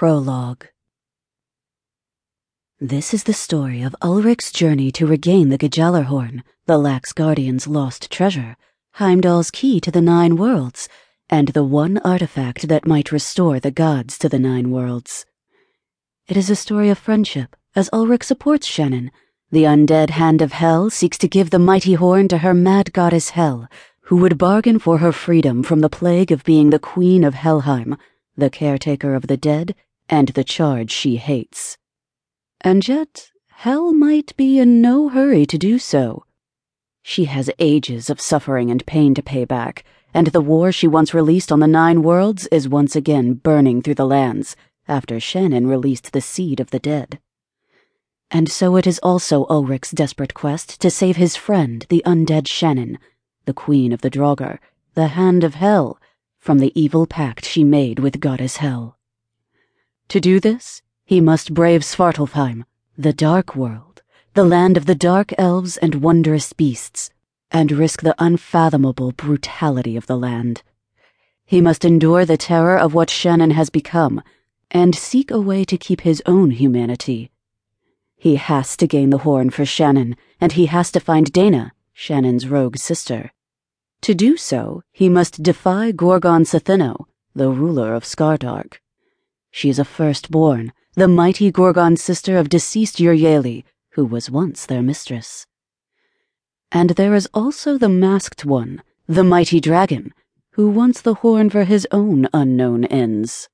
Prologue This is the story of Ulrich's journey to regain the Gjallarhorn, the Lax Guardian's lost treasure, Heimdall's key to the Nine Worlds, and the one artifact that might restore the gods to the Nine Worlds. It is a story of friendship, as Ulrich supports Shannon. The undead Hand of Hel seeks to give the mighty horn to her mad goddess Hel, who would bargain for her freedom from the plague of being the queen of Helheim, the caretaker of the dead, and the charge she hates. And yet, Hel might be in no hurry to do so. She has ages of suffering and pain to pay back, and the war she once released on the Nine Worlds is once again burning through the lands after Shannon released the seed of the dead. And so it is also Ulrich's desperate quest to save his friend, the undead Shannon, the queen of the Draugr, the Hand of Hel, from the evil pact she made with Goddess Hel. To do this, he must brave Svartalfheim, the Dark World, the land of the dark elves and wondrous beasts, and risk the unfathomable brutality of the land. He must endure the terror of what Shannon has become, and seek a way to keep his own humanity. He has to gain the horn for Shannon, and he has to find Dana, Shannon's rogue sister. To do so, he must defy Gorgon Stheno, the ruler of Skardark. She is a firstborn, the mighty Gorgon sister of deceased Euryale, who was once their mistress. And there is also the masked one, the mighty dragon, who wants the horn for his own unknown ends.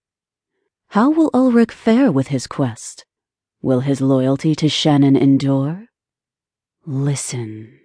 How will Ulrich fare with his quest? Will his loyalty to Shannon endure? Listen.